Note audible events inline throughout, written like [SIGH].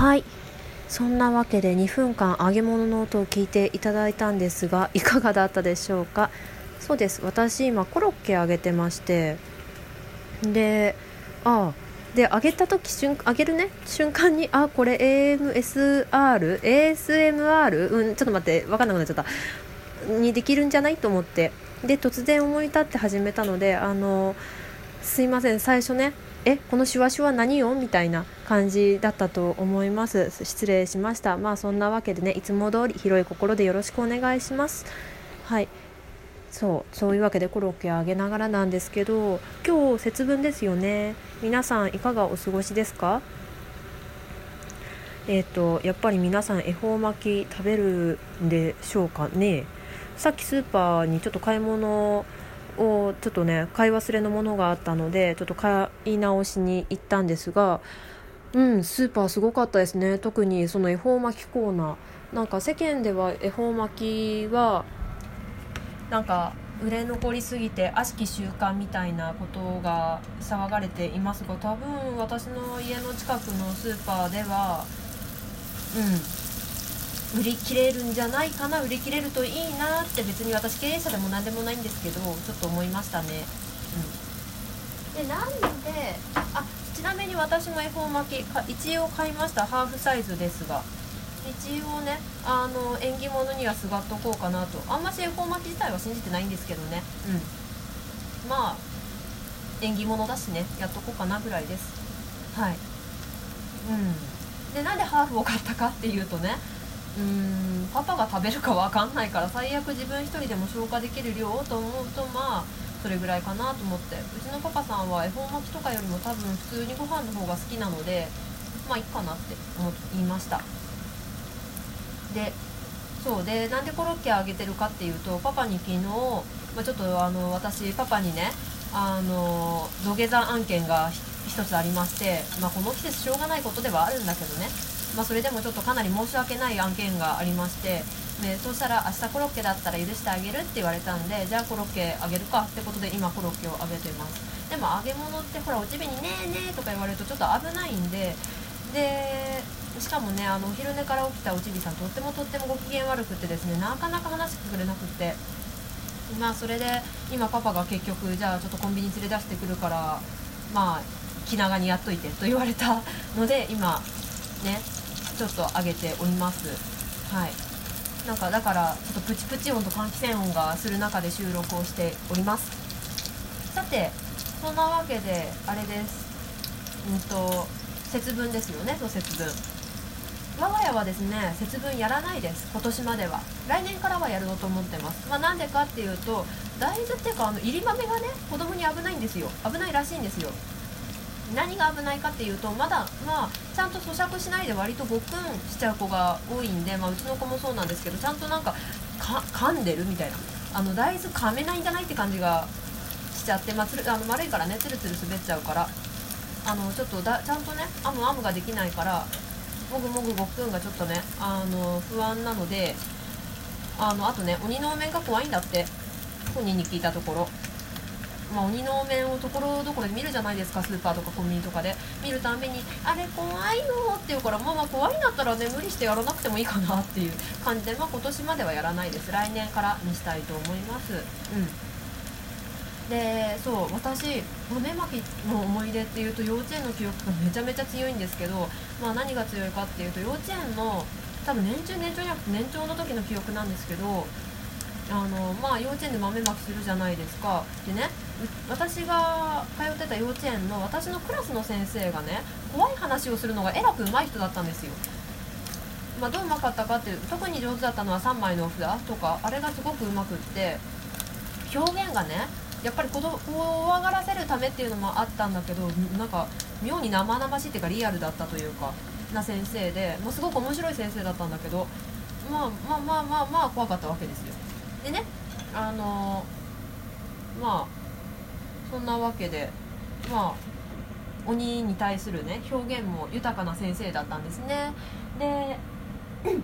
はい。そんなわけで2分間揚げ物の音を聞いていただいたんですが [LAUGHS] いかがだったでしょうか？そうです。私今コロッケ揚げてまして。でああで揚げた時瞬揚げるね？瞬間にあこれ AMSR ASMR うんちょっと待って。分かんなくなっちゃった。にできるんじゃない？と思って。で突然思い立って始めたのであのすいません。最初ねえこのシュワシュワ何よ？みたいな感じだったと思います。失礼しました。まあそんなわけでねいつも通り広い心でよろしくお願いします。はい。そうそういうわけでコロッケあげながらなんですけど今日節分ですよね。皆さんいかがお過ごしですか？えっ、ー、とやっぱり皆さん恵方巻き食べるんでしょうかね。さっきスーパーにちょっと買い物をちょっとね買い忘れのものがあったのでちょっと買い直しに行ったんですがうんスーパーすごかったですね。特にその恵方巻きコーナーなんか世間では恵方巻きはなんか売れ残りすぎて悪しき習慣みたいなことが騒がれていますが多分私の家の近くのスーパーではうん売り切れるんじゃないかな売り切れるといいなって別に私経営者でも何でもないんですけどちょっと思いましたね。うん、でなんであちなみに私も恵方巻き一応買いました。ハーフサイズですが。一応ねあの縁起物にはすがっとこうかなと。あんまし恵方巻き自体は信じてないんですけどね。うん。まあ縁起物だしね。やっとこうかなぐらいです。はい。うん。でなんでハーフを買ったかっていうとねうん。パパが食べるか分かんないから最悪自分一人でも消化できる量と思うとまあそれぐらいかなと思って。うちのパパさんは恵方巻きとかよりも多分普通にご飯の方が好きなのでまあいいかなって思いました。でそうでなんでコロッケあげてるかっていうとパパに昨日、まあ、ちょっとあの私パパにねあの土下座案件が1つありまして、まあ、この季節しょうがないことではあるんだけどね、まあ、それでもちょっとかなり申し訳ない案件がありましてでそうしたら明日コロッケだったら許してあげるって言われたんでじゃあコロッケあげるかってことで今コロッケをあげてます。でも揚げ物ってほらおちびに「ねえねえ」とか言われるとちょっと危ないんででしかもねあのお昼寝から起きたおちびさんとってもとってもご機嫌悪くてですねなかなか話してくれなくって。まあそれで今パパが結局じゃあちょっとコンビニ連れ出してくるからまあ気長にやっといてと言われたので今ねちょっと上げております。はい。なんかだからちょっとプチプチ音と換気扇音がする中で収録をしております。さてそんなわけであれです。うんと節分ですよねそう節分。我が家はですね節分やらないです今年までは。来年からはやろうと思ってます。まあ、なんでかっていうと大豆っていうかあの入り豆がね子供に危ないんですよ。危ないらしいんですよ。何が危ないかっていうとまだまあちゃんと咀嚼しないで割とごっくんしちゃう子が多いんで、まあ、うちの子もそうなんですけどちゃんとなんか噛んでる？みたいな。あの大豆噛めないんじゃないって感じがしちゃって、まあ、つるあの丸いからねつるつる滑っちゃうから。あのちょっとだちゃんとねアムアムができないからもぐもぐごっくんがちょっとねあの不安なのであのあとね鬼のお面が怖いんだって本人に聞いたところ。まあ、鬼のお面をところどころで見るじゃないですかスーパーとかコンビニとかで。見るためにあれ怖いのって言うからまあまあ怖いんだったらね無理してやらなくてもいいかなっていう感じで、まあ、今年まではやらないです。来年からにしたいと思います。うん。でそう私豆まきの思い出っていうと幼稚園の記憶がめちゃめちゃ強いんですけど、まあ、何が強いかっていうと幼稚園の多分年中年長じゃなくて年長の時の記憶なんですけどあのまあ幼稚園で豆まきするじゃないですか。でね私が通ってた幼稚園の私のクラスの先生がね怖い話をするのがえらく上手い人だったんですよ。まあ、どううまかったかっていう特に上手だったのは3枚のお札とかあれがすごくうまくって表現がねやっぱり子供怖がらせるためっていうのもあったんだけどなんか妙に生々しいっていうかリアルだったというかな先生でもうすごく面白い先生だったんだけどまあまあまあまあまあ怖かったわけですよ。でねあの、まあそんなわけでまあ鬼に対するね表現も豊かな先生だったんですね。で [CLEARS THROAT]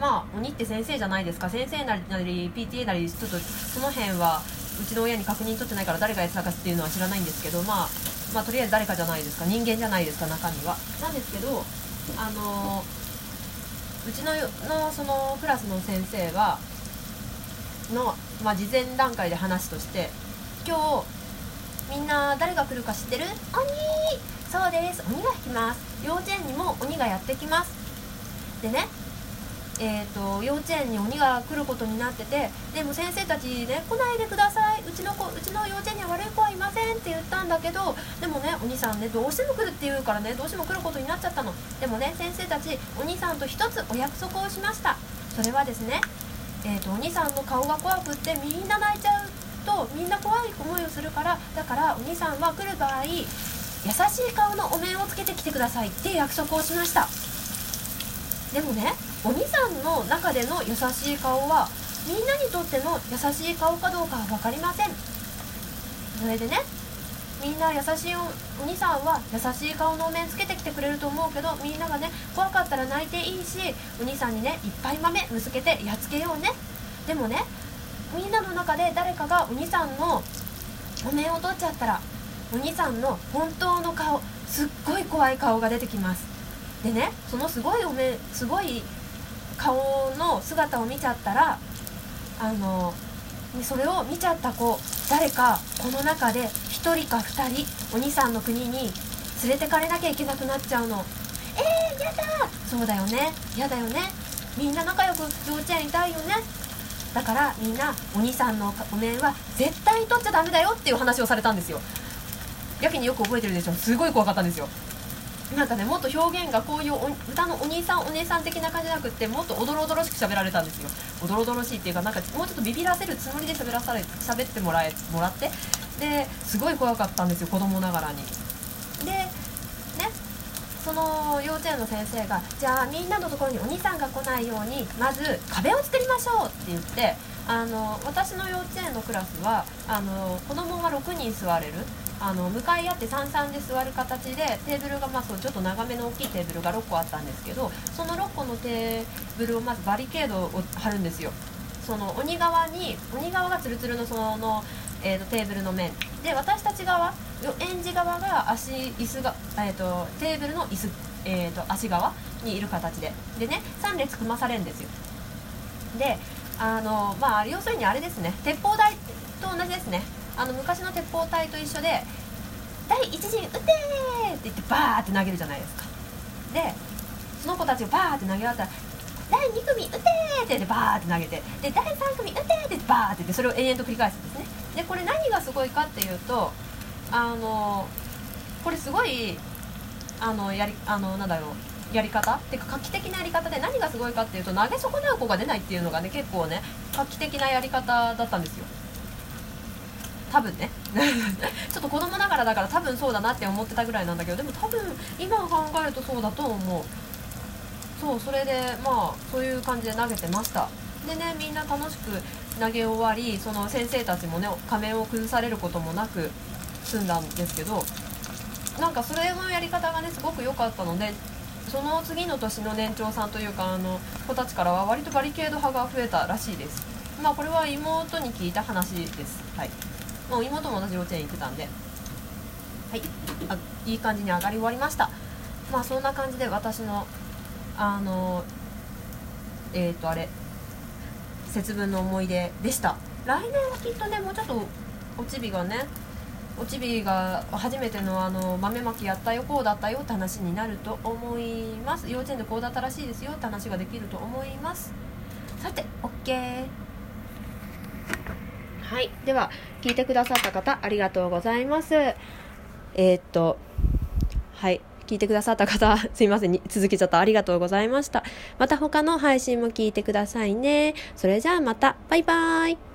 まあ鬼って先生じゃないですか。先生なり PTA なりちょっとその辺はうちの親に確認取ってないから誰がやってたかっていうのは知らないんですけど、まあ、まあとりあえず誰かじゃないですか。人間じゃないですか中身は。なんですけどあのうちののそのクラスの先生はの、まあ、事前段階で話として今日みんな誰が来るか知ってる？鬼。そうです。鬼が引きます。幼稚園にも鬼がやってきます。でねえーと、幼稚園に鬼が来ることになっててでも先生たちね来ないでください。うちの子うちの幼稚園には悪い子はいませんって言ったんだけどでもねお兄さんねどうしても来るって言うからねどうしても来ることになっちゃったの。でもね先生たちお兄さんと一つお約束をしました。それはですね、えーと、お兄さんの顔が怖くってみんな泣いちゃう。とみんな怖い思いをするからだからお兄さんは来る場合優しい顔のお面をつけてきてくださいって約束をしました。でもねお兄さんの中での優しい顔はみんなにとっての優しい顔かどうかは分かりません。それでねみんな優しいお兄さんは優しい顔のお面つけてきてくれると思うけどみんながね怖かったら泣いていいしお兄さんにねいっぱい豆むすけてやっつけようね。でもねみんなの中で誰かがお兄さんのお面を取っちゃったらお兄さんの本当の顔すっごい怖い顔が出てきます。でねそのすごいお面すごい顔の姿を見ちゃったらあのそれを見ちゃった子誰かこの中で1人か2人お兄さんの国に連れてかれなきゃいけなくなっちゃうの。えー、やだそうだよね。やだよね。みんな仲良く幼稚園いたいよね。だからみんなお兄さんのお面は絶対に取っちゃダメだよっていう話をされたんですよ。やけによく覚えてるでしょ。すごい怖かったんですよ。なんかねもっと表現がこういう歌のお兄さんお姉さん的な感じじゃなくってもっとおどろおどろしく喋られたんですよ。おどろおどろしいっていうかなんかもうちょっとビビらせるつもりで喋らされ喋ってもらえもらって。ですごい怖かったんですよ子供ながらに。でその幼稚園の先生がじゃあみんなのところにお兄さんが来ないようにまず壁を作りましょうって言ってあの私の幼稚園のクラスはあの子供が6人座れる。あの向かい合って三々で座る形でテーブルがまあそうちょっと長めの大きいテーブルが6個あったんですけどその6個のテーブルをまずバリケードを張るんですよ。その鬼側に鬼側がツルツルのその、えーと、テーブルの面。で私たち側園児側が足椅子が、えーと、テーブルの椅子、えーと、足側にいる形で。でね3列組まされるんですよ。であのまあ要するにあれですね。鉄砲台と同じですね。あの昔の鉄砲隊と一緒で第1陣撃てーって言ってバーって投げるじゃないですか。でその子たちがバーって投げ終わったら第2組撃てーって言ってバーって投げてで第3組撃てって言ってバーって言ってそれを延々と繰り返すんですね。でこれ何がすごいかっていうとあのこれすごいあのやりあのなんだろうやり方？っていうか画期的なやり方で何がすごいかっていうと投げ損なう子が出ないっていうのがね結構ね画期的なやり方だったんですよ。多分ね。[LAUGHS] ちょっと子供ながらだから多分そうだなって思ってたぐらいなんだけどでも多分今考えるとそうだと思う。そうそれでまあそういう感じで投げてました。でねみんな楽しく投げ終わりその先生たちもね仮面を崩されることもなく済んだんですけどなんかそれのやり方がねすごく良かったのでその次の年の年長さんというかあの子たちからは割とバリケード派が増えたらしいです。まあこれは妹に聞いた話です。はい。もう妹も同じ幼稚園行ってたんで。はい。あいい感じに上がり終わりました。まあそんな感じで私のあのえっ、ー、とあれ節分の思い出でした。来年はきっとねもうちょっとおちびがねおちびが初めてのあの豆まきやったよこうだったよって話になると思います。幼稚園でこうだったらしいですよって話ができると思います。さて OK はい。では聞いてくださった方ありがとうございます。えー、っとはい。聞いてくださった方、[LAUGHS] すいません、続けちゃった。ありがとうございました。また他の配信も聞いてくださいね。それじゃあまた、バイバーイ。